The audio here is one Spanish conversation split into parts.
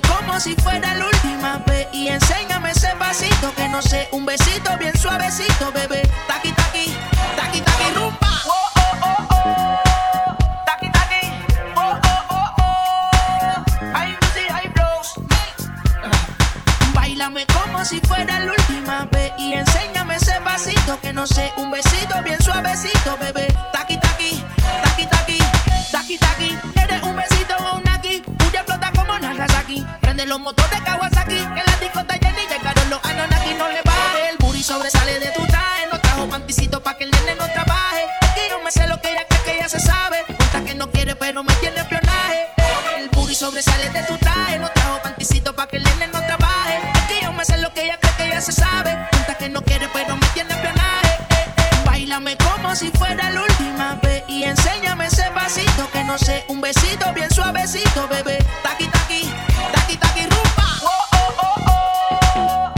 como si fuera la última vez y enséñame ese pasito que no sé, un besito bien suavecito, bebé. Taqui taqui, taqui taqui rumba. Oh, oh, oh, oh. Taqui taqui. Oh, oh, oh, oh. Hay como si fuera la última vez y enséñame que no sé, un besito bien suavecito, bebé. Taqui taqui, taqui taqui, taqui taqui. Eres un besito o un aquí, puya explota como Nagasaki. Prende los motores Kawasaki, que la disco está llena y llegaron los Anunnaki, no le baje. El booty sobresale de tu traje, no trajo panticito pa' que el nene no trabaje. Aquí yo me sé lo que ella cree que ella se sabe, cuenta que no quiere pero me tiene espionaje. El booty sobresale de tu traje, no trajo panticito pa' que el nene no trabaje. Aquí yo me sé lo que ella cree que ella se sabe, cuenta que no quiere pero me. Bailame como si fuera la última vez y enséñame ese pasito que no sé, un besito bien suavecito, bebé. Taqui taqui, taqui taqui rumba. Oh, oh, oh, oh.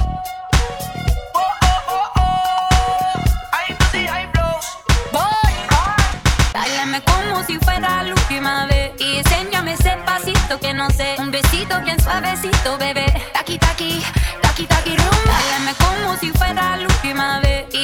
Oh, oh, oh, oh. Hay music, hay flows. Báilame como si fuera la última vez y enséñame ese pasito que no sé, un besito bien suavecito, bebé. Taqui taqui, taqui taqui rumba. Báilame como si fuera la última vez y